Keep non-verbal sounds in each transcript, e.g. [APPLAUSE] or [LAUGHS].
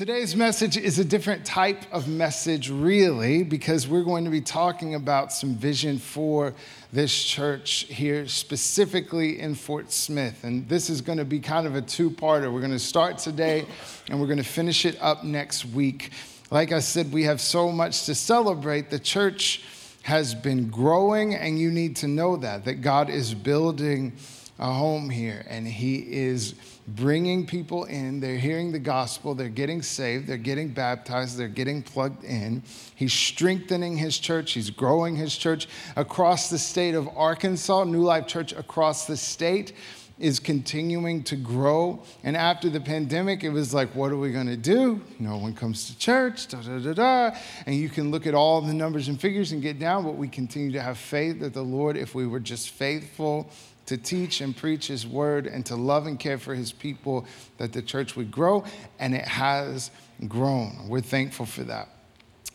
Today's message is a different type of message, really, because we're going to be talking about some vision for this church here, specifically in Fort Smith. And this is going to be kind of a two parter. We're going to start today and we're going to finish it up next week. Like I said, we have so much to celebrate. The church has been growing, and you need to know that, that God is building a home here and He is bringing people in. They're hearing the gospel, they're getting saved, they're getting baptized, they're getting plugged in. He's strengthening his church, he's growing his church across the state of Arkansas. New Life Church across the state is continuing to grow. And after the pandemic, it was like, what are we going to do? No one comes to church, da da da da. And you can look at all the numbers and figures and get down, but we continue to have faith that the Lord, if we were just faithful, to teach and preach his word and to love and care for his people, that the church would grow, and it has grown. We're thankful for that.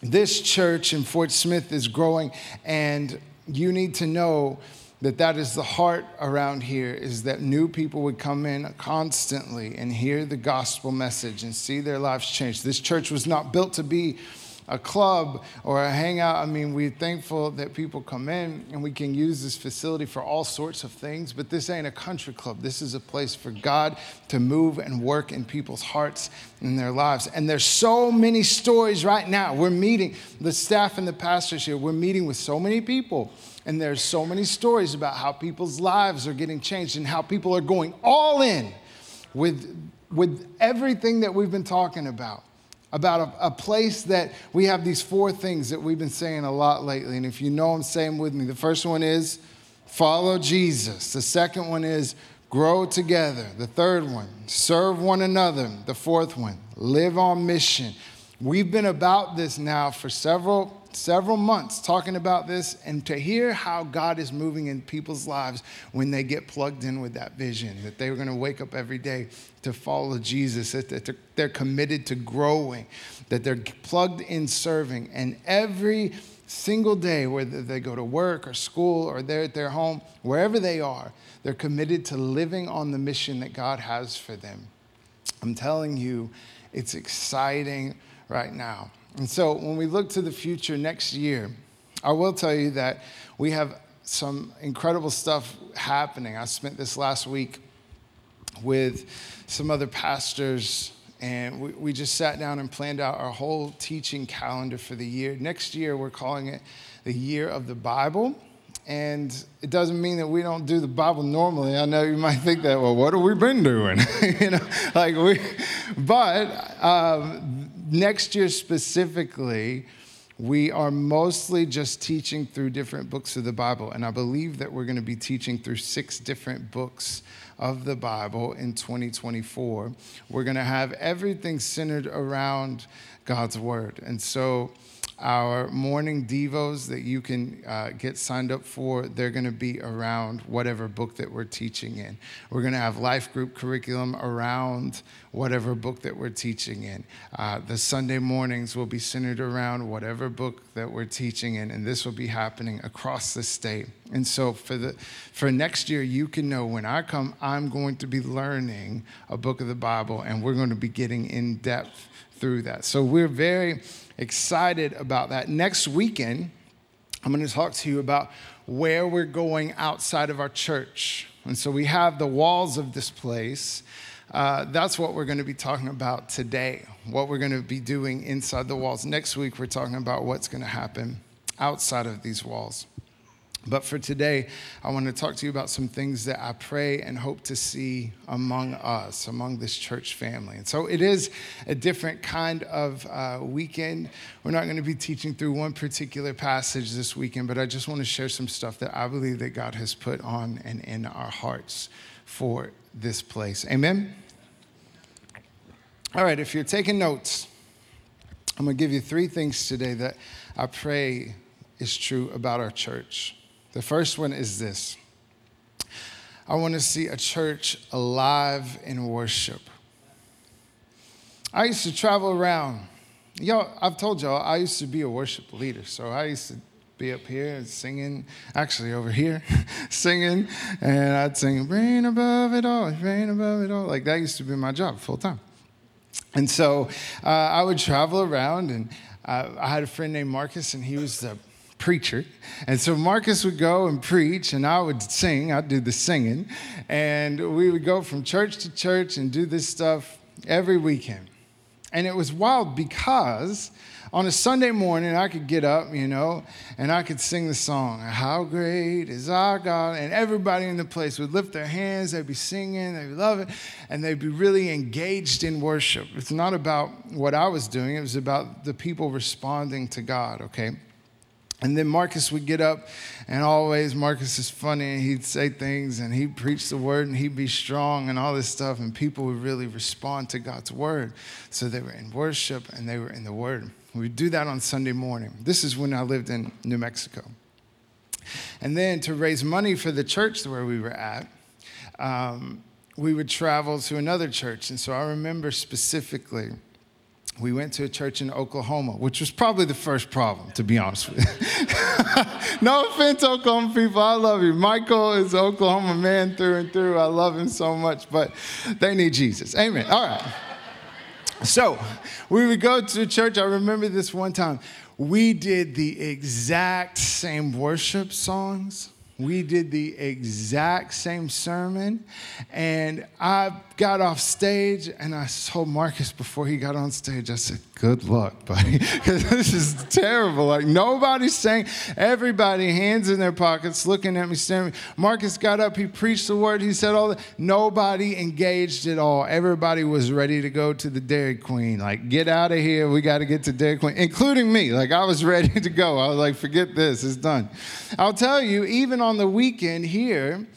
This church in Fort Smith is growing, and you need to know that that is the heart around here is that new people would come in constantly and hear the gospel message and see their lives change. This church was not built to be a club or a hangout. I mean, we're thankful that people come in and we can use this facility for all sorts of things, but this ain't a country club. This is a place for God to move and work in people's hearts and their lives. And there's so many stories right now. We're meeting, the staff and the pastors here, we're meeting with so many people. And there's so many stories about how people's lives are getting changed and how people are going all in with, with everything that we've been talking about about a, a, place that we have these four things that we've been saying a lot lately. And if you know them, say them with me. The first one is follow Jesus. The second one is grow together. The third one, serve one another. The fourth one, live on mission. We've been about this now for several several months talking about this and to hear how God is moving in people's lives when they get plugged in with that vision, that they're going to wake up every day to follow Jesus, that they're committed to growing, that they're plugged in serving. And every single day, whether they go to work or school or they're at their home, wherever they are, they're committed to living on the mission that God has for them. I'm telling you, it's exciting right now. And so when we look to the future next year, I will tell you that we have some incredible stuff happening. I spent this last week with some other pastors, and we, we just sat down and planned out our whole teaching calendar for the year. Next year, we're calling it the Year of the Bible. And it doesn't mean that we don't do the Bible normally. I know you might think that, well, what have we been doing? [LAUGHS] you know, like we, but um, next year specifically, we are mostly just teaching through different books of the Bible. And I believe that we're going to be teaching through six different books of the Bible in 2024. We're going to have everything centered around God's Word. And so, our morning devos that you can uh, get signed up for, they're going to be around whatever book that we're teaching in. We're going to have life group curriculum around whatever book that we're teaching in. Uh, the Sunday mornings will be centered around whatever book that we're teaching in, and this will be happening across the state. And so for the for next year, you can know when I come, I'm going to be learning a book of the Bible, and we're going to be getting in depth through that. So we're very excited about that. Next weekend, I'm going to talk to you about where we're going outside of our church. And so we have the walls of this place. Uh, that's what we're going to be talking about today, what we're going to be doing inside the walls. Next week, we're talking about what's going to happen outside of these walls. But for today, I want to talk to you about some things that I pray and hope to see among us, among this church family. And so it is a different kind of uh, weekend. We're not going to be teaching through one particular passage this weekend, but I just want to share some stuff that I believe that God has put on and in our hearts for this place. Amen? All right, if you're taking notes, I'm going to give you three things today that I pray is true about our church. The first one is this I want to see a church alive in worship. I used to travel around. Y'all, I've told y'all, I used to be a worship leader. So I used to be up here singing, actually over here, [LAUGHS] singing, and I'd sing, Reign above it all, reign above it all. Like that used to be my job full time. And so uh, I would travel around, and uh, I had a friend named Marcus, and he was the preacher. And so Marcus would go and preach, and I would sing. I'd do the singing. And we would go from church to church and do this stuff every weekend. And it was wild because on a Sunday morning, I could get up, you know, and I could sing the song, How Great is Our God. And everybody in the place would lift their hands, they'd be singing, they'd love it, and they'd be really engaged in worship. It's not about what I was doing, it was about the people responding to God, okay? And then Marcus would get up, and always Marcus is funny, and he'd say things, and he'd preach the word, and he'd be strong, and all this stuff, and people would really respond to God's word. So they were in worship, and they were in the word. We would do that on Sunday morning. This is when I lived in New Mexico. And then to raise money for the church where we were at, um, we would travel to another church. And so I remember specifically, we went to a church in Oklahoma, which was probably the first problem, to be honest with you. [LAUGHS] no offense, Oklahoma people, I love you. Michael is an Oklahoma man through and through. I love him so much, but they need Jesus. Amen. All right. So we would go to church. I remember this one time. We did the exact same worship songs we did the exact same sermon. And I got off stage and I told Marcus before he got on stage, I said, Good luck, buddy. [LAUGHS] Because this is terrible. Like nobody's saying, everybody, hands in their pockets, looking at me, staring. Marcus got up, he preached the word, he said all that. Nobody engaged at all. Everybody was ready to go to the Dairy Queen. Like, get out of here. We got to get to Dairy Queen, including me. Like, I was [LAUGHS] ready to go. I was like, forget this, it's done. I'll tell you, even on the weekend here,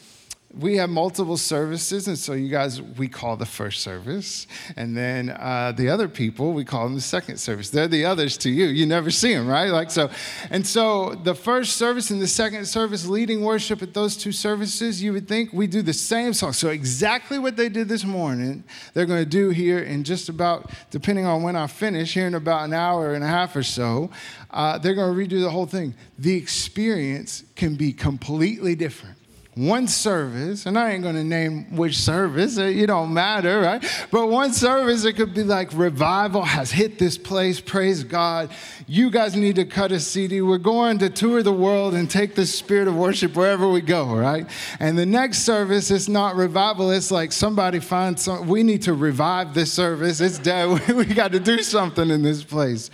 we have multiple services, and so you guys, we call the first service, and then uh, the other people, we call them the second service. They're the others to you. You never see them, right? Like so, and so the first service and the second service, leading worship at those two services, you would think we do the same song. So exactly what they did this morning, they're going to do here in just about, depending on when I finish, here in about an hour and a half or so. Uh, they're going to redo the whole thing. The experience can be completely different one service, and I ain't gonna name which service, it don't matter, right? But one service, it could be like revival has hit this place, praise God. You guys need to cut a CD. We're going to tour the world and take the spirit of worship wherever we go, right? And the next service, it's not revival, it's like somebody finds some, we need to revive this service. It's dead. [LAUGHS] we got to do something in this place.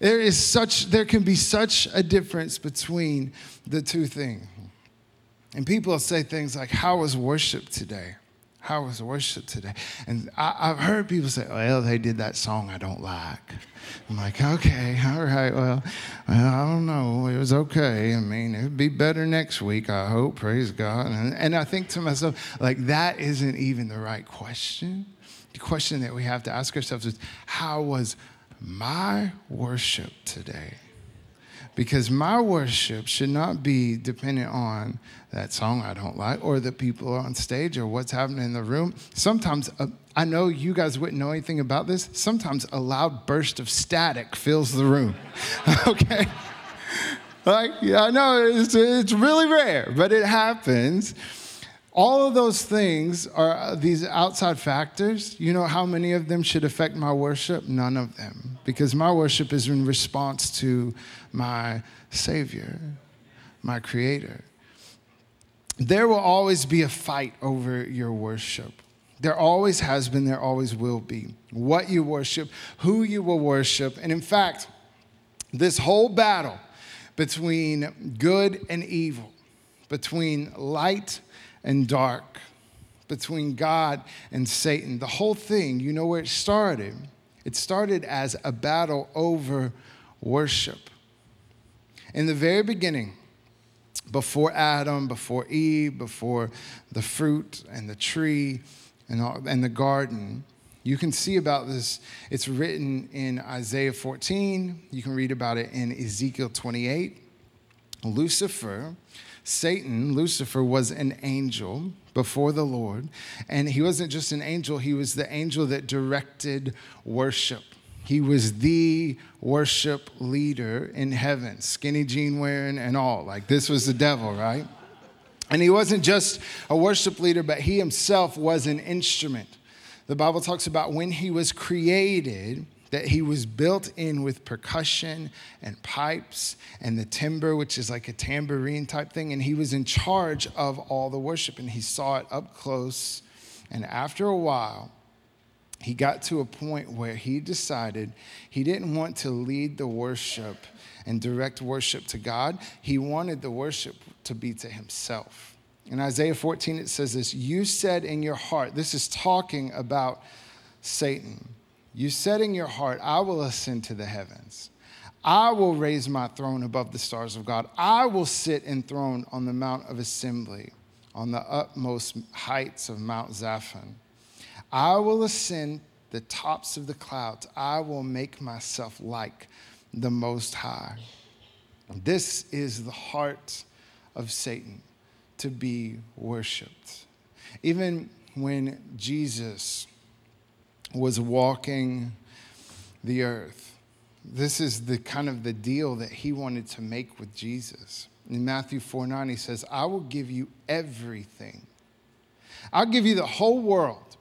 There is such, there can be such a difference between the two things. And people say things like, How was worship today? How was worship today? And I, have heard people say, Well, they did that song I don't like. I'm like, Okay, all right, well, well I don't know. It was okay. I mean, it would be better next week, I hope. Praise God. And, and I think to myself, like, that isn't even the right question. The question that we have to ask ourselves is, How was my worship today? Because my worship should not be dependent on that song I don't like or the people on stage or what's happening in the room. Sometimes, uh, I know you guys wouldn't know anything about this. Sometimes a loud burst of static fills the room. [LAUGHS] okay? Like, yeah, I know it's, it's really rare, but it happens. All of those things are uh, these outside factors. You know how many of them should affect my worship? None of them. Because my worship is in response to my Savior, my Creator. There will always be a fight over your worship. There always has been, there always will be. What you worship, who you will worship. And in fact, this whole battle between good and evil, between light and dark, between God and Satan. The whole thing, you know where it started? It started as a battle over worship. In the very beginning, before Adam, before Eve, before the fruit and the tree and, all, and the garden, you can see about this. It's written in Isaiah 14. You can read about it in Ezekiel 28. Lucifer Satan, Lucifer, was an angel before the Lord. And he wasn't just an angel, he was the angel that directed worship. He was the worship leader in heaven, skinny jean wearing and all. Like this was the devil, right? And he wasn't just a worship leader, but he himself was an instrument. the Bible talks about when he was created, that he was built in with percussion and pipes and the timbrel, which is like a tambourine type thing. And he was in charge of all the worship and he saw it up close. And after a while, he got to a point where he decided he didn't want to lead the worship and direct worship to God. He wanted the worship to be to himself. In Isaiah 14, it says this You said in your heart, this is talking about Satan. You said in your heart, I will ascend to the heavens. I will raise my throne above the stars of God. I will sit enthroned on the Mount of Assembly, on the utmost heights of Mount Zaphon. I will ascend the tops of the clouds. I will make myself like the Most High. This is the heart of Satan to be worshiped. Even when Jesus was walking the earth. This is the kind of the deal that he wanted to make with Jesus. In Matthew 4 9, he says, I will give you everything. I'll give you the whole world.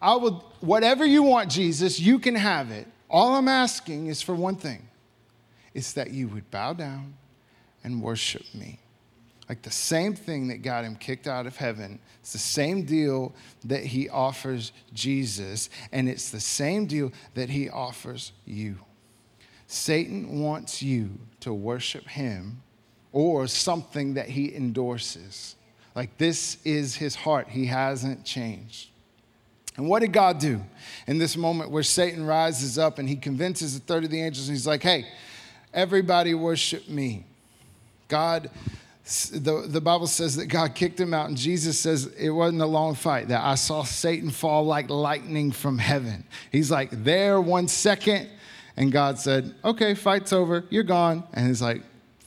I will, whatever you want, Jesus, you can have it. All I'm asking is for one thing it's that you would bow down and worship me. Like the same thing that got him kicked out of heaven. It's the same deal that he offers Jesus, and it's the same deal that he offers you. Satan wants you to worship him or something that he endorses. Like this is his heart, he hasn't changed. And what did God do in this moment where Satan rises up and he convinces a third of the angels and he's like, hey, everybody worship me? God the, the Bible says that God kicked him out, and Jesus says it wasn't a long fight, that I saw Satan fall like lightning from heaven. He's like, there one second, and God said, okay, fight's over, you're gone. And he's like,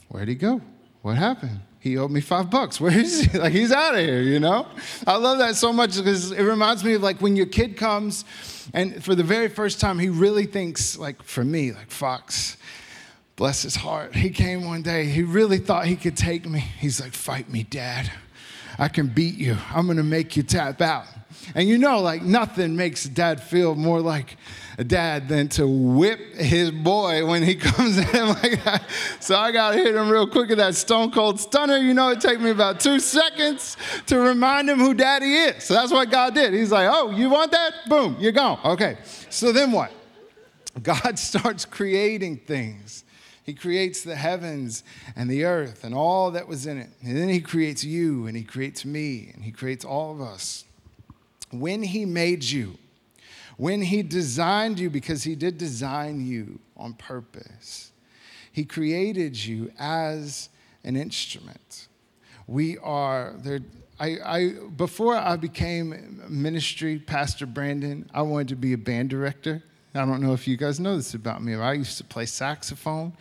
where'd he go? What happened? He owed me five bucks. [LAUGHS] Where is he? Like, he's out of here, you know? I love that so much because it reminds me of like when your kid comes, and for the very first time, he really thinks, like, for me, like, Fox Bless his heart. He came one day. He really thought he could take me. He's like, Fight me, dad. I can beat you. I'm going to make you tap out. And you know, like nothing makes dad feel more like a dad than to whip his boy when he [LAUGHS] comes in like that. So I got to hit him real quick with that stone cold stunner. You know, it take me about two seconds to remind him who daddy is. So that's what God did. He's like, oh, you want that? Boom, you're gone. Okay. So then what? God [LAUGHS] starts creating things he creates the heavens and the earth and all that was in it. And then He creates you and He creates me and He creates all of us. When He made you, when He designed you, because He did design you on purpose, He created you as an instrument. We are there. I, I, before I became ministry pastor Brandon, I wanted to be a band director. I don't know if you guys know this about me. but I used to play saxophone,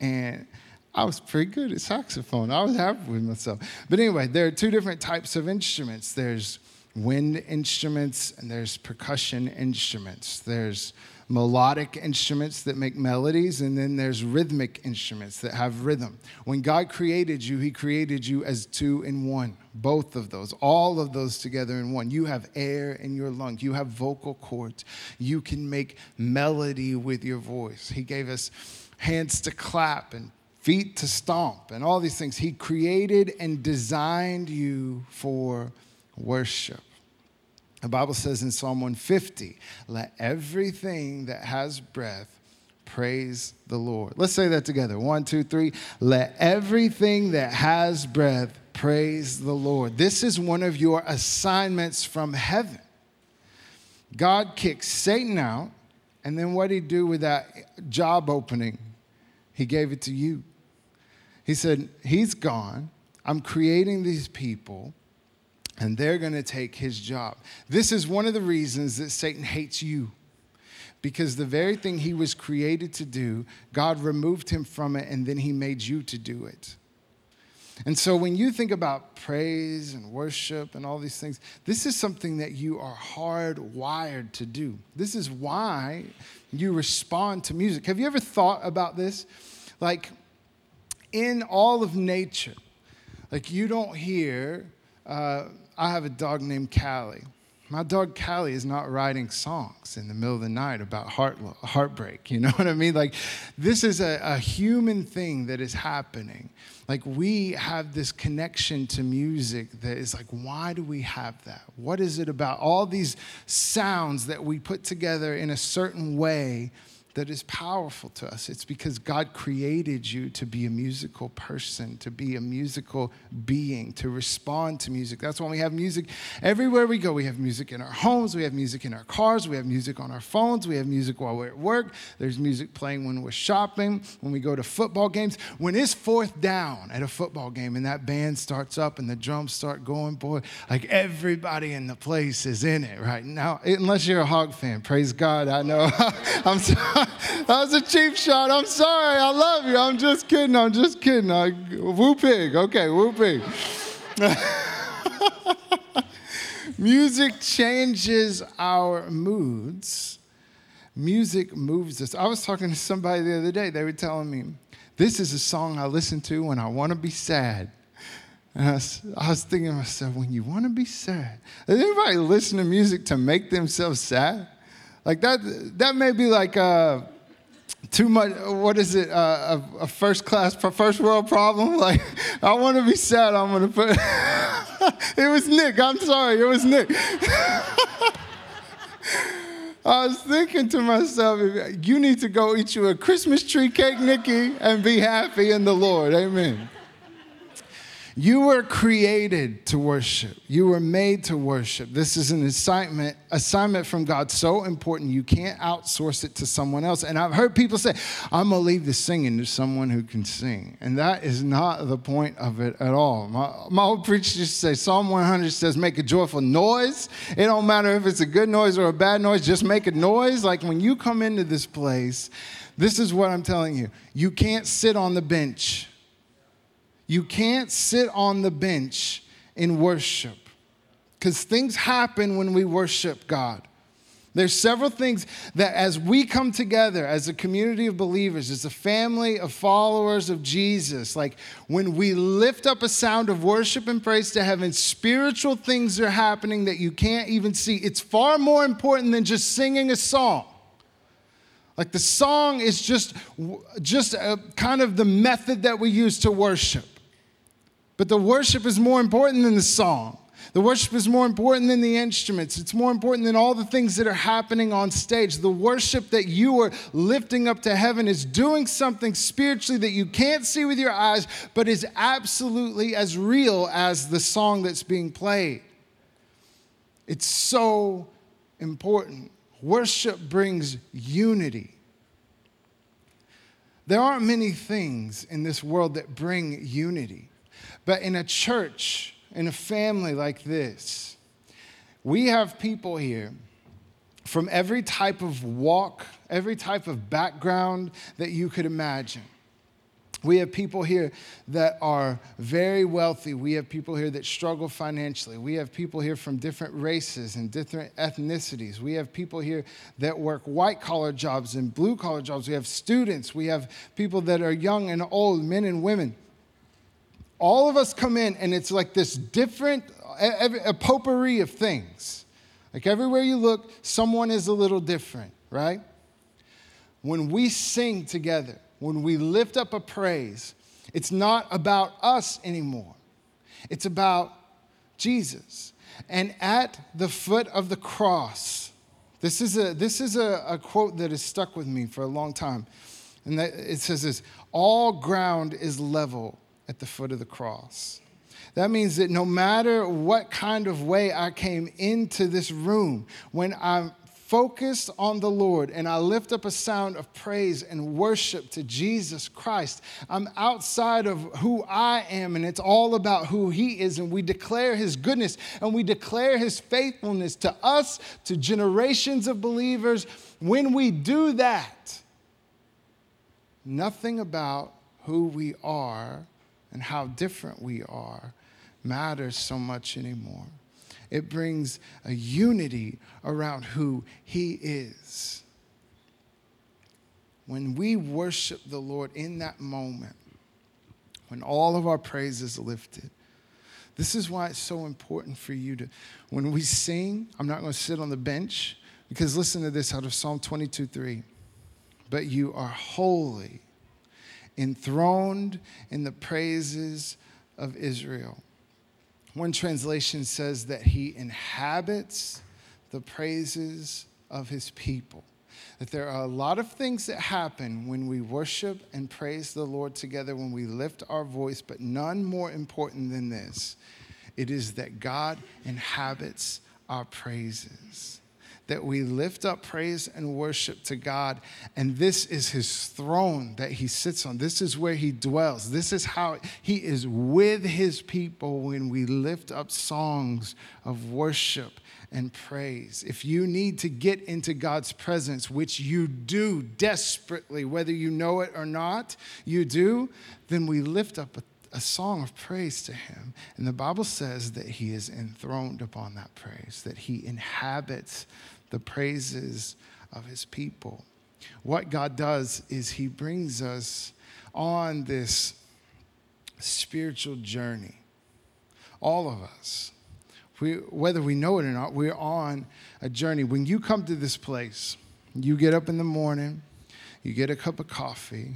and I was pretty good at saxophone. I was happy with myself. But anyway, there are two different types of instruments there's wind instruments, and there's percussion instruments. There's melodic instruments that make melodies, and then there's rhythmic instruments that have rhythm. When God created you, He created you as two in one, both of those, all of those together in one. You have air in your lungs, you have vocal cords, you can make melody with your voice. He gave us hands to clap and feet to stomp and all these things. He created and designed you for worship. The Bible says in Psalm 150, let everything that has breath praise the Lord. Let's say that together. One, two, three. Let everything that has breath praise the Lord. This is one of your assignments from heaven. God kicked Satan out, and then what did he do with that job opening? He gave it to you. He said, He's gone. I'm creating these people and they're going to take his job. This is one of the reasons that Satan hates you. Because the very thing he was created to do, God removed him from it and then he made you to do it. And so when you think about praise and worship and all these things, this is something that you are hardwired to do. This is why you respond to music. Have you ever thought about this? Like in all of nature, like you don't hear uh, I have a dog named Callie. My dog Callie is not writing songs in the middle of the night about heart, heartbreak. You know [LAUGHS] what I mean? Like, this is a, a human thing that is happening. Like, we have this connection to music that is like, why do we have that? What is it about? All these sounds that we put together in a certain way that is powerful to us. It's because God created you to be a musical person, to be a musical being, to respond to music. That's why we have music everywhere we go. We have music in our homes, we have music in our cars, we have music on our phones, we have music while we're at work. There's music playing when we're shopping, when we go to football games. When it's fourth down at a football game and that band starts up and the drums start going, boy, like everybody in the place is in it right now. Unless you're a hog fan, praise God. I know. [LAUGHS] I'm sorry [LAUGHS] that was a cheap shot. I'm sorry. I love you. I'm just kidding. I'm just kidding. I, woo pig. Okay, woo pig. [LAUGHS] Music changes our moods. Music moves us. I was talking to somebody the other day. They were telling me, this is a song I listen to when I want to be sad. And I was, I was thinking to myself, when you want to be sad, does anybody listen to music to make themselves sad? Like that, that may be like uh, too much. What is it? Uh, a, a, first class, first world problem. [LAUGHS] Like I want to be sad. I'm gonna put. [LAUGHS] it was Nick. I'm sorry. It was Nick. [LAUGHS] I was thinking to myself, you need to go eat you a Christmas tree cake, Nikki, and be happy in the Lord. Amen. You were created to worship. You were made to worship. This is an assignment, assignment from God so important you can't outsource it to someone else. And I've heard people say, I'm gonna leave the singing to someone who can sing. And that is not the point of it at all. My, my old preacher used to say, Psalm 100 says, make a joyful noise. It don't matter if it's a good noise or a bad noise, just make a noise. Like when you come into this place, this is what I'm telling you. You can't sit on the bench you can't sit on the bench in worship because things happen when we worship God. There's several things that as we come together as a community of believers, as a family of followers of Jesus, like when we lift up a sound of worship and praise to heaven, spiritual things are happening that you can't even see. It's far more important than just singing a song. Like the song is just, just a, kind of the method that we use to worship. But the worship is more important than the song. The worship is more important than the instruments. It's more important than all the things that are happening on stage. The worship that you are lifting up to heaven is doing something spiritually that you can't see with your eyes, but is absolutely as real as the song that's being played. It's so important. Worship brings unity. There aren't many things in this world that bring unity. But in a church, in a family like this, we have people here from every type of walk, every type of background that you could imagine. We have people here that are very wealthy. We have people here that struggle financially. We have people here from different races and different ethnicities. We have people here that work white collar jobs and blue collar jobs. We have students. We have people that are young and old, men and women all of us come in and it's like this different, a potpourri of things. Like everywhere you look, someone is a little different, right? When we sing together, when we lift up a praise, it's not about us anymore. It's about Jesus. And at the foot of the cross, this is a, this is a, a quote that has stuck with me for a long time. And that, it says this all ground is level at the foot of the cross. That means that no matter what kind of way I came into this room, when I'm focused on the Lord and I lift up a sound of praise and worship to Jesus Christ, I'm outside of who I am and it's all about who He is. And we declare His goodness and we declare His faithfulness to us, to generations of believers. When we do that, nothing about who we are and how different we are matters so much anymore. It brings a unity around who He is. When we worship the Lord in that moment, when all of our praise is lifted, This is why it's so important for you to, when we sing, I'm not going to sit on the bench because listen to this out of Psalm 22 3. But you are holy, enthroned in the praises of Israel. One translation says that he inhabits the praises of his people. That there are a lot of things that happen when we worship and praise the Lord together, when we lift our voice, but none more important than this. It is that God inhabits our praises that we lift up praise and worship to God. And this is his throne that he sits on. This is where he dwells. This is how he is with his people when we lift up songs of worship and praise. If you need to get into God's presence, which you do desperately, whether you know it or not, you do, then we lift up a a song of praise to him. And the Bible says that he is enthroned upon that praise, that he inhabits the praises of his people. What God does is he brings us on this spiritual journey. All of us. We, whether we know it or not, we're on a journey. When you come to this place, you get up in the morning, you get a cup of coffee,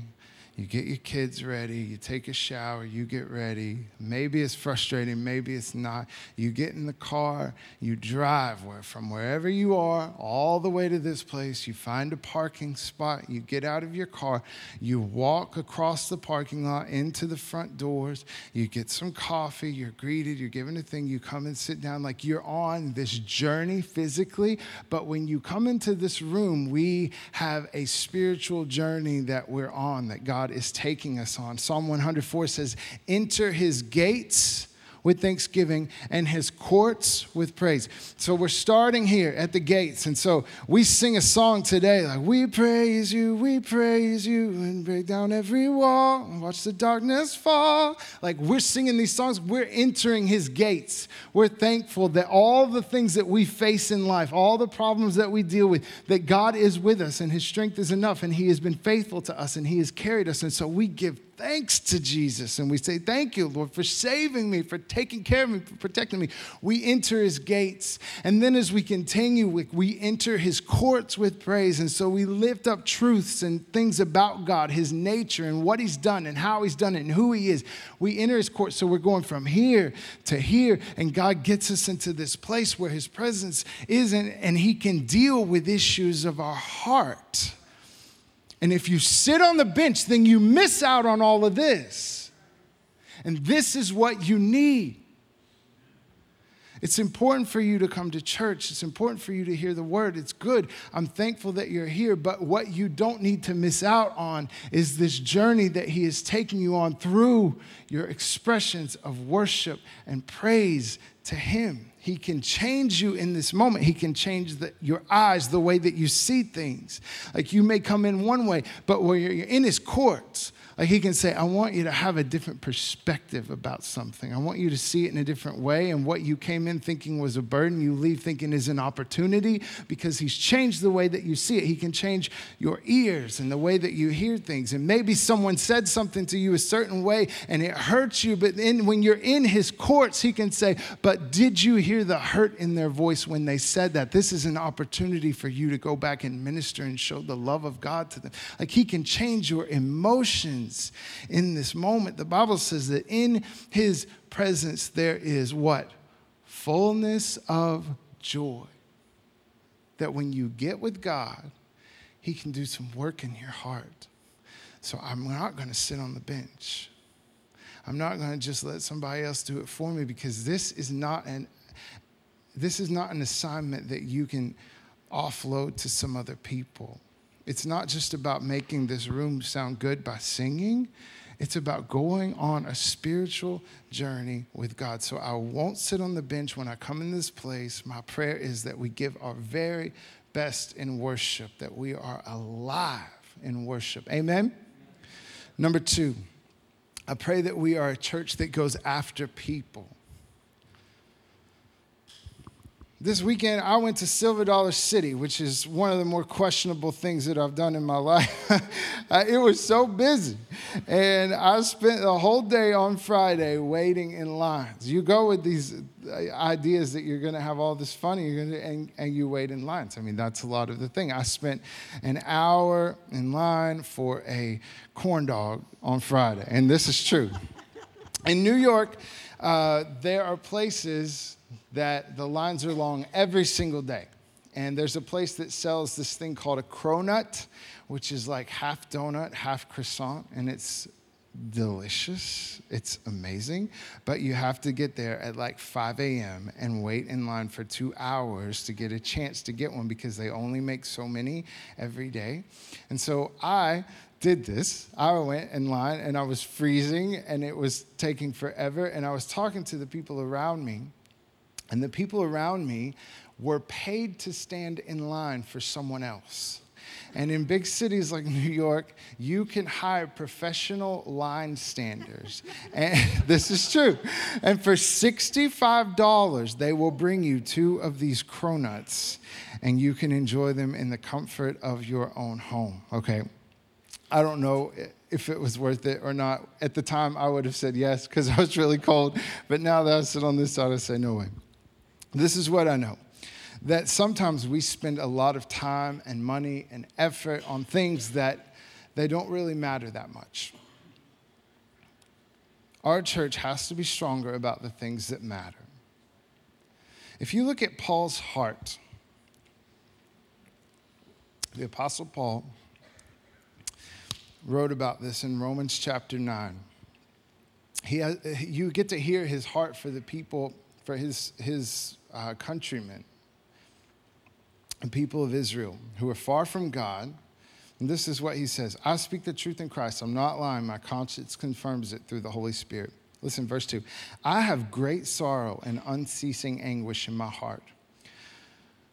you get your kids ready, you take a shower, you get ready. Maybe it's frustrating, maybe it's not. You get in the car, you drive from wherever you are all the way to this place. You find a parking spot, you get out of your car, you walk across the parking lot into the front doors, you get some coffee, you're greeted, you're given a thing, you come and sit down like you're on this journey physically. But when you come into this room, we have a spiritual journey that we're on that God God is taking us on. Psalm 104 says, Enter his gates with thanksgiving and his courts with praise. So we're starting here at the gates. And so we sing a song today like, We praise you, we praise you, and break down every wall and watch the darkness fall. Like we're singing these songs, we're entering his gates. We're thankful that all the things that we face in life, all the problems that we deal with, that God is with us and his strength is enough and he has been faithful to us and he has carried us. And so we give thanks to Jesus and we say, Thank you, Lord, for saving me, for taking care of me, for protecting me. We enter his gates. And then as we continue, we enter his courts with praise. And so we lift up truths and things about God, his nature, and what he's done, and how he's done it, and who he is. We enter his courts. So we're going from here to here. And God gets us into this place where his presence is, and, and he can deal with issues of our heart. And if you sit on the bench, then you miss out on all of this. And this is what you need. It's important for you to come to church. It's important for you to hear the word. It's good. I'm thankful that you're here. But what you don't need to miss out on is this journey that He is taking you on through your expressions of worship and praise to Him. He can change you in this moment. He can change the, your eyes, the way that you see things. Like you may come in one way, but when you're in His courts, like he can say, I want you to have a different perspective about something. I want you to see it in a different way. And what you came in thinking was a burden, you leave thinking is an opportunity because he's changed the way that you see it. He can change your ears and the way that you hear things. And maybe someone said something to you a certain way and it hurts you, but then when you're in his courts, he can say, But did you hear the hurt in their voice when they said that? This is an opportunity for you to go back and minister and show the love of God to them. Like he can change your emotions in this moment. The Bible says that in his presence there is what? Fullness of joy. That when you get with God, he can do some work in your heart. So I'm not going to sit on the bench. I'm not going to just let somebody else do it for me because this is not an this is not an assignment that you can offload to some other people. It's not just about making this room sound good by singing. It's about going on a spiritual journey with God. So I won't sit on the bench when I come in this place. My prayer is that we give our very best in worship, that we are alive in worship. Amen? Number two, I pray that we are a church that goes after people. This weekend I went to Silver Dollar City, which is one of the more questionable things that I've done in my [LAUGHS] life. it was so busy. And I spent the whole day on Friday waiting in lines. You go with these uh, ideas that you're going to have all this fun and, and, and you wait in lines. I mean, that's a lot of the thing. I spent an hour in line for a corn dog on Friday, and this is true. In New York, uh, there are places that the lines are long every single day. And there's a place that sells this thing called a cronut, which is like half donut, half croissant, and it's delicious. It's amazing. But you have to get there at like 5 a.m. and wait in line for two hours to get a chance to get one because they only make so many every day. And so I did this. I went in line and I was freezing and it was taking forever. And I was talking to the people around me and the people around me were paid to stand in line for someone else. And in big cities like New York, you can hire professional line standers. [LAUGHS] And this is true. And for $65, they will bring you two of these cronuts and you can enjoy them in the comfort of your own home. Okay. I don't know if it was worth it or not. At the time, I would have said yes because I was really cold. But now that I sit on this side, I say no way. This is what I know that sometimes we spend a lot of time and money and effort on things that they don't really matter that much. Our church has to be stronger about the things that matter. If you look at Paul's heart, the Apostle Paul wrote about this in Romans chapter 9. He has, you get to hear his heart for the people, for his, his uh, countrymen and people of Israel who are far from God. And this is what he says I speak the truth in Christ. I'm not lying. My conscience confirms it through the Holy Spirit. Listen, verse 2 I have great sorrow and unceasing anguish in my heart.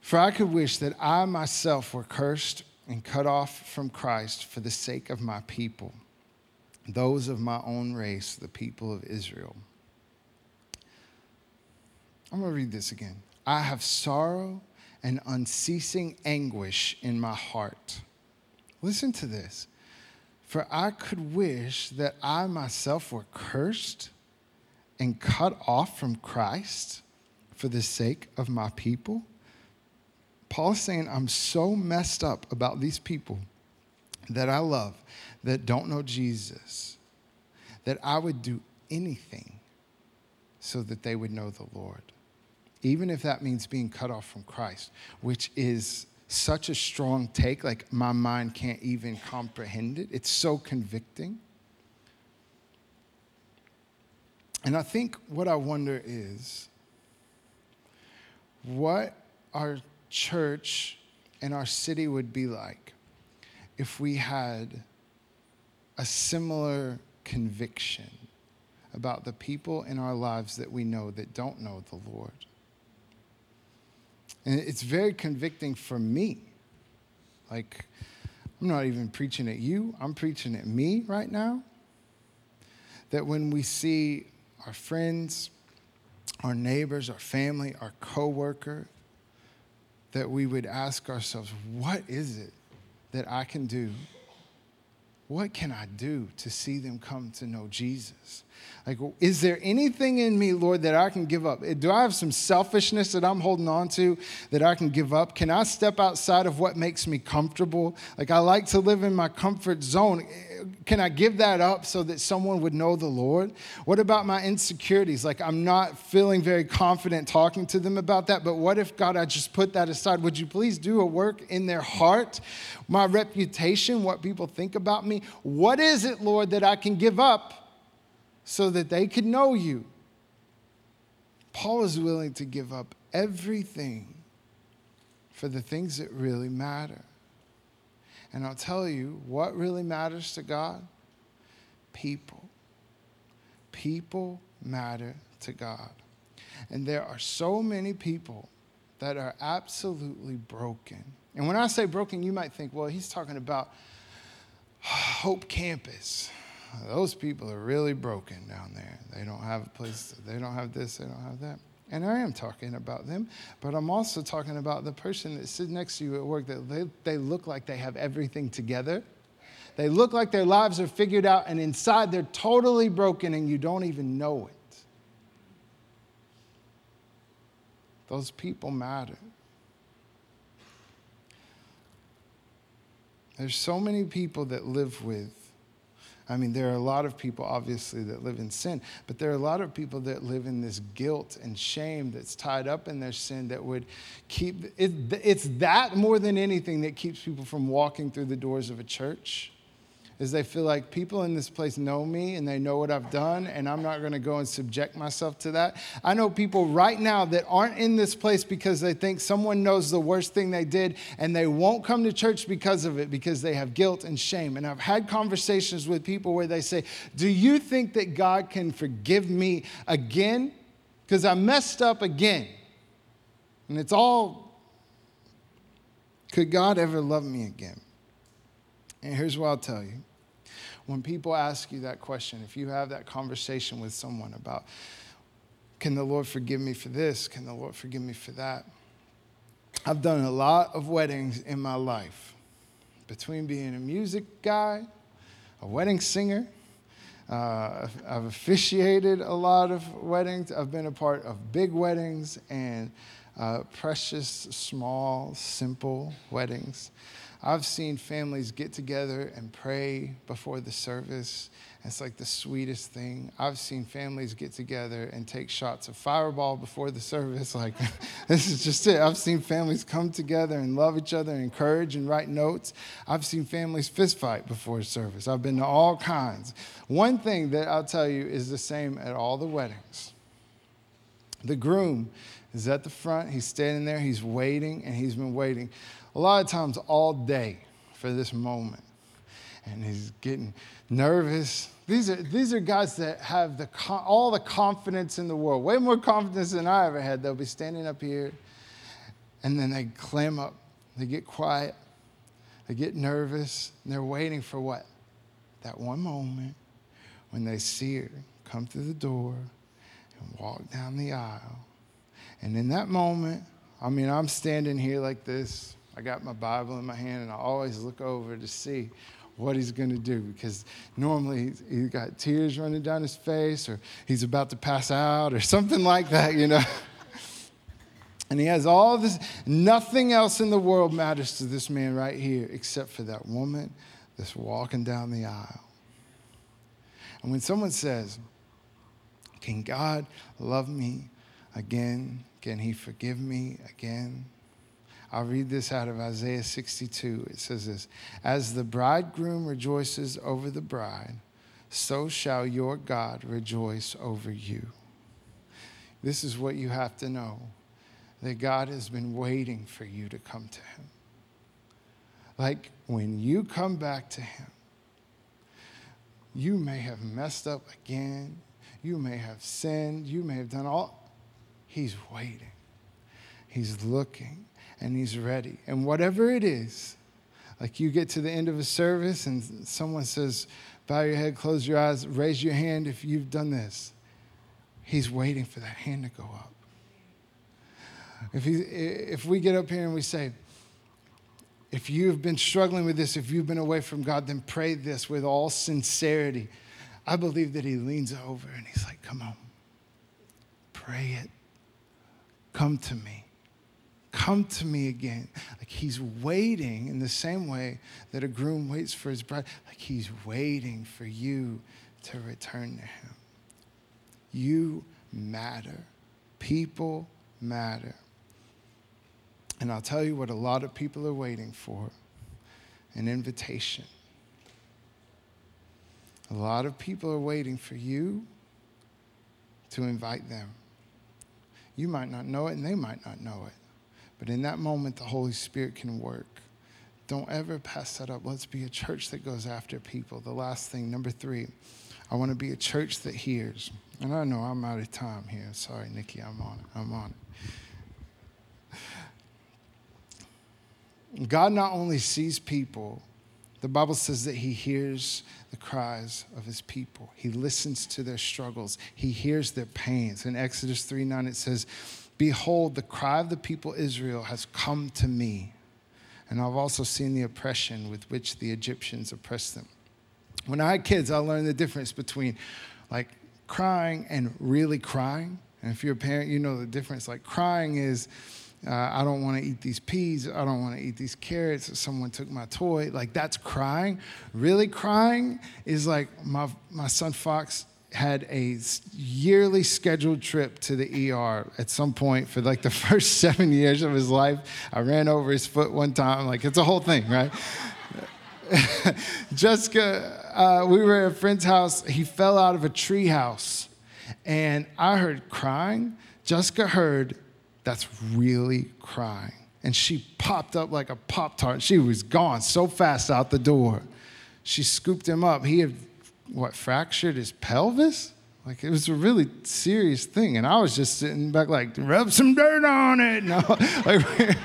For I could wish that I myself were cursed and cut off from Christ for the sake of my people, those of my own race, the people of Israel. I'm going to read this again. I have sorrow and unceasing anguish in my heart. Listen to this. For I could wish that I myself were cursed and cut off from Christ for the sake of my people. Paul is saying, I'm so messed up about these people that I love that don't know Jesus that I would do anything so that they would know the Lord even if that means being cut off from Christ, which is such a strong take, like my mind can't even comprehend it. It's so convicting. And I think what I wonder is what our church and our city would be like if we had a similar conviction about the people in our lives that we know that don't know the Lord. And it's very convicting for me. Like, I'm not even preaching at you, I'm preaching at me right now. That when we see our friends, our neighbors, our family, our coworker, that we would ask ourselves, what is it that I can do? What can I do to see them come to know Jesus? Like, is there anything in me, Lord, that I can give up? Do I have some selfishness that I'm holding on to that I can give up? Can I step outside of what makes me comfortable? Like, I like to live in my comfort zone. Can I give that up so that someone would know the Lord? What about my insecurities? Like, I'm not feeling very confident talking to them about that, but what if, God, I just put that aside? Would you please do a work in their heart? My reputation, what people think about me? What is it, Lord, that I can give up? So that they could know you. Paul is willing to give up everything for the things that really matter. And I'll tell you what really matters to God people. People matter to God. And there are so many people that are absolutely broken. And when I say broken, you might think, well, he's talking about [SIGHS] Hope Campus those people are really broken down there. They don't have a place, they don't have this, they don't have that. And I am talking about them, but I'm also talking about the person that sits next to you at work that they, they look like they have everything together. They look like their lives are figured out, and inside they're totally broken, and you don't even know it. Those people matter. There's so many people that live with I mean, there are a lot of people, obviously, that live in sin, but there are a lot of people that live in this guilt and shame that's tied up in their sin that would keep it, it's that more than anything that keeps people from walking through the doors of a church is they feel like people in this place know me and they know what I've done, and I'm not going to go and subject myself to that. I know people right now that aren't in this place because they think someone knows the worst thing they did, and they won't come to church because of it because they have guilt and shame. And I've had conversations with people where they say, Do you think that God can forgive me again? Because I messed up again. And it's all, could God ever love me again? And here's what I'll tell you when people ask you that question, if you have that conversation with someone about, can the Lord forgive me for this? Can the Lord forgive me for that? I've done a lot of weddings in my life. Between being a music guy, a wedding singer, uh, I've officiated a lot of weddings. I've been a part of big weddings and uh, precious, small, simple weddings. I've seen families get together and pray before the service. It's like the sweetest thing. I've seen families get together and take shots of fireball before the service. [LAUGHS] Like, this is just it. I've seen families come together and love each other, and encourage and write notes. I've seen families fist fight before service. I've been to all kinds. One thing that I'll tell you is the same at all the weddings. The groom is at the front. He's standing there. He's waiting, and he's been waiting a lot of times all day for this moment. And he's getting nervous. These are, these are guys that have the, all the confidence in the world, way more confidence than I ever had. They'll be standing up here, and then they clam up, they get quiet, they get nervous, and they're waiting for what? That one moment when they see her come through the door and walk down the aisle. And in that moment, I mean, I'm standing here like this, I got my Bible in my hand and I always look over to see what he's going to do because normally he's got tears running down his face or he's about to pass out or [LAUGHS] something like that, you know. [LAUGHS] and he has all this, nothing else in the world matters to this man right here except for that woman that's walking down the aisle. And when someone says, Can God love me again? Can he forgive me again? I'll read this out of Isaiah 62. It says this As the bridegroom rejoices over the bride, so shall your God rejoice over you. This is what you have to know that God has been waiting for you to come to Him. Like when you come back to Him, you may have messed up again, you may have sinned, you may have done all. He's waiting, He's looking and he's ready. And whatever it is, like you get to the end of a service and someone says, bow your head, close your eyes, raise your hand if you've done this. He's waiting for that hand to go up. If, he, if we get up here and we say, if you've been struggling with this, if you've been away from God, then pray this with all sincerity. I believe that He leans over and He's like, Come on, pray it. Come to me. Come to me again. Like he's waiting in the same way that a groom waits for his bride. Like he's waiting for you to return to him. You matter. People matter. And I'll tell you what a lot of people are waiting for an invitation. A lot of people are waiting for you to invite them. You might not know it, and they might not know it. But in that moment, the Holy Spirit can work. Don't ever pass that up. Let's be a church that goes after people. The last thing, number three, I want to be a church that hears. And I know I'm out of time here. Sorry, Nikki, I'm on it. I'm on it. God not only sees people, The Bible says that he hears the cries of his people. He listens to their struggles. He hears their pains. In Exodus 3 9, it says, Behold, the cry of the people Israel has come to me. And I've also seen the oppression with which the Egyptians oppressed them. When I had kids, I learned the difference between like crying and really crying. And if you're a parent, you know the difference. Like crying is, uh, I don't want to eat these peas. I don't want to eat these carrots. Someone took my toy. Like that's crying. Really crying is like my, my son Fox had a yearly scheduled trip to the ER at some point for like the [LAUGHS] first seven years of his life. I ran over his foot one time. Like it's a whole thing, right? [LAUGHS] Jessica, uh, we were at a friend's house. He fell out of a tree house, and I heard crying. Jessica heard that's really crying. And she popped up like a Pop Tart. She was gone so fast out the door. She scooped him up. He had, what, fractured his pelvis? Like it was a really serious thing. And I was just sitting back, like, rub some dirt on it. No, [LAUGHS] like,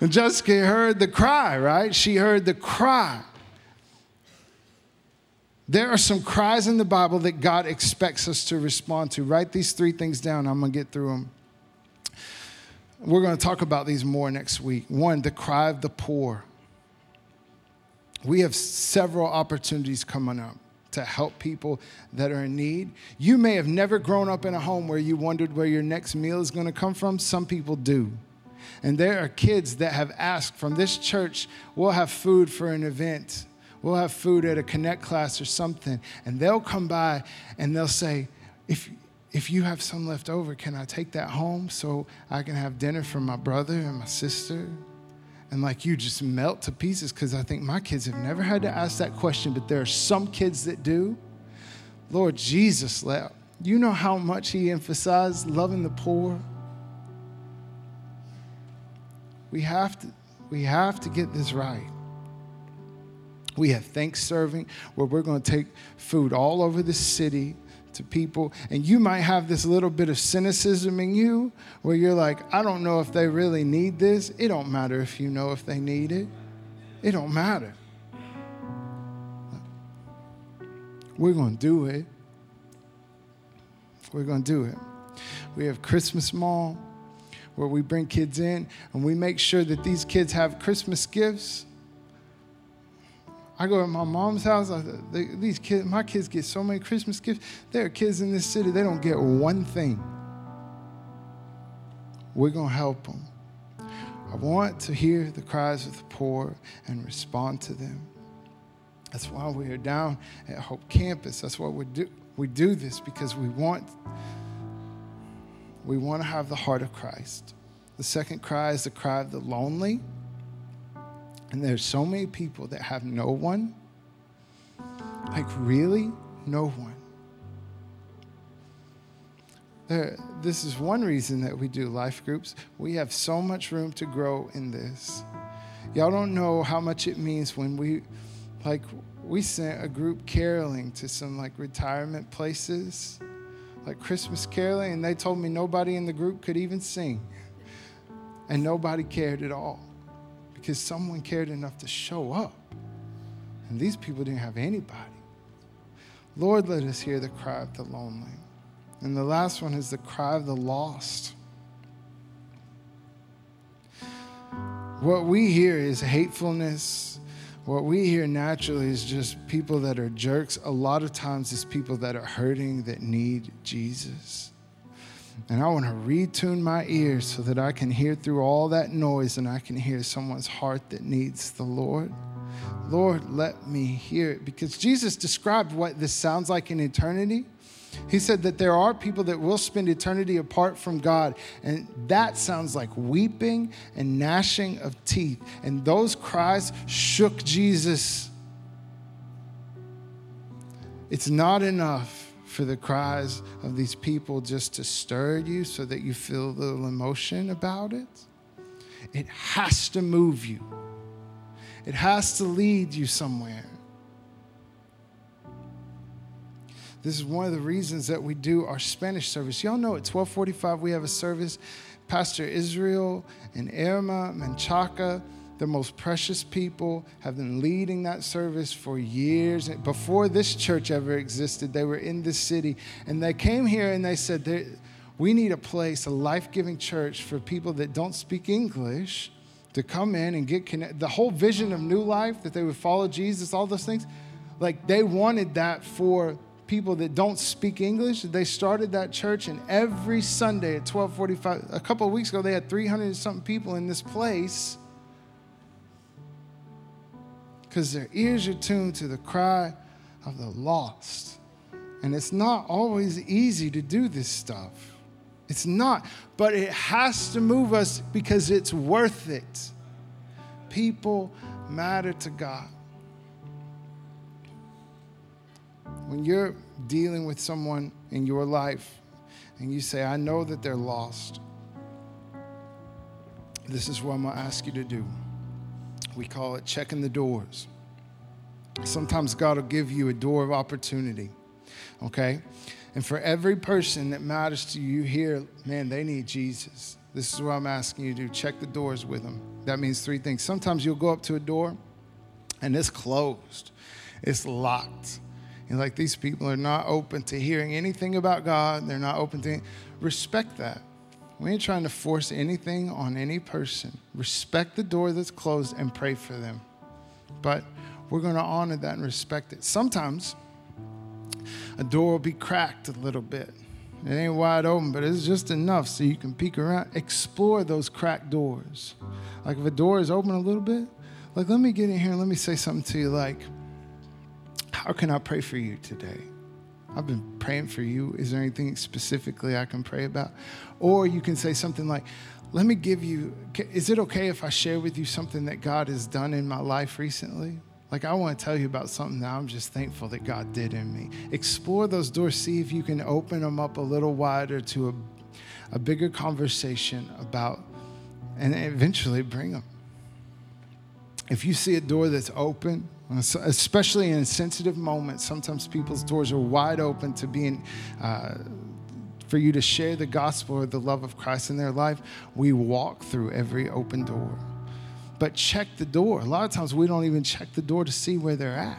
and [LAUGHS] Jessica heard the cry, right? She heard the cry. There are some cries in the Bible that God expects us to respond to. Write these three things down. I'm going to get through them. We're going to talk about these more next week. One, the cry of the poor. We have several opportunities coming up to help people that are in need. You may have never grown up in a home where you wondered where your next meal is going to come from. Some people do. And there are kids that have asked from this church, we'll have food for an event. We'll have food at a connect class or something. And they'll come by and they'll say, if, if you have some left over, can I take that home so I can have dinner for my brother and my sister? And like you just melt to pieces because I think my kids have never had to ask that question, but there are some kids that do. Lord Jesus, let, you know how much he emphasized loving the poor? We have to, we have to get this right. We have thanks serving where we're going to take food all over the city to people. And you might have this little bit of cynicism in you where you're like, I don't know if they really need this. It don't matter if you know if they need it. It don't matter. We're going to do it. We're going to do it. We have Christmas Mall where we bring kids in and we make sure that these kids have Christmas gifts I go to my mom's house. I, they, these kids, my kids get so many Christmas gifts. There are kids in this city, they don't get one thing. We're going to help them. I want to hear the cries of the poor and respond to them. That's why we are down at Hope Campus. That's why we do, we do this because we want, we want to have the heart of Christ. The second cry is the cry of the lonely. And there's so many people that have no one. Like, really? No one. There, this is one reason that we do life groups. We have so much room to grow in this. Y'all don't know how much it means when we, like, we sent a group caroling to some like retirement places, like Christmas caroling, and they told me nobody in the group could even sing, and nobody cared at all because someone cared enough to show up. And these people didn't have anybody. Lord, let us hear the cry of the lonely. And the last one is the cry of the lost. What we hear is hatefulness. What we hear naturally is just people that are jerks. A lot of times it's people that are hurting that need Jesus. And I want to retune my ears so that I can hear through all that noise and I can hear someone's heart that needs the Lord. Lord, let me hear it. Because Jesus described what this sounds like in eternity. He said that there are people that will spend eternity apart from God, and that sounds like weeping and gnashing of teeth. And those cries shook Jesus. It's not enough for the cries of these people just to stir you so that you feel a little emotion about it. It has to move you, it has to lead you somewhere. This is one of the reasons that we do our Spanish service. Y'all know at 1245 we have a service. Pastor Israel and Irma Menchaca, the most precious people, have been leading that service for years. Before this church ever existed, they were in this city. And they came here and they said, We need a place, a life giving church for people that don't speak English to come in and get connected. The whole vision of new life, that they would follow Jesus, all those things, like they wanted that for people that don't speak English. They started that church, and every Sunday at 1245, a couple of weeks ago, they had 300 something people in this place because their ears are tuned to the cry of the lost. And it's not always easy to do this stuff. It's not, but it has to move us because it's worth it. People matter to God. When you're dealing with someone in your life and you say, I know that they're lost, this is what I'm going to ask you to do. We call it checking the doors. Sometimes God will give you a door of opportunity, okay? And for every person that matters to you here, man, they need Jesus. This is what I'm asking you to do. Check the doors with them. That means three things. Sometimes you'll go up to a door and it's closed, it's locked. And like these people are not open to hearing anything about God, they're not open to respect that. We ain't trying to force anything on any person. Respect the door that's closed and pray for them. But we're going to honor that and respect it. Sometimes a door will be cracked a little bit. It ain't wide open, but it's just enough so you can peek around. Explore those cracked doors. Like if a door is open a little bit, like let me get in here and let me say something to you like, how can I pray for you today? I've been praying for you. Is there anything specifically I can pray about? Or you can say something like, let me give you, is it okay if I share with you something that God has done in my life recently? Like, I want to tell you about something that I'm just thankful that God did in me. Explore those doors, see if you can open them up a little wider to a, a bigger conversation about, and eventually bring them. If you see a door that's open, especially in a sensitive moment, sometimes people's doors are wide open to being. Uh, for you to share the gospel or the love of Christ in their life, we walk through every open door but check the door. A lot of times we don't even check the door to see where they're at.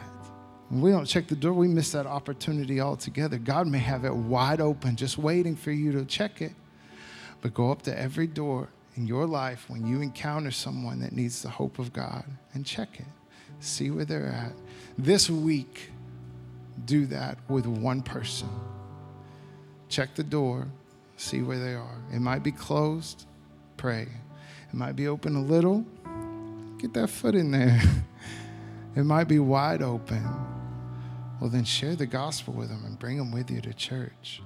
When we don't check the door, we miss that opportunity altogether. God may have it wide open, just waiting for you to check it. But go up to every door in your life when you encounter someone that needs the hope of God and check it. See where they're at. This week, do that with one person. Check the door, see where they are. It might be closed, pray. It might be open a little, Get that foot in there. [LAUGHS] It might be wide open. Well, then share the gospel with them and bring them with you to church.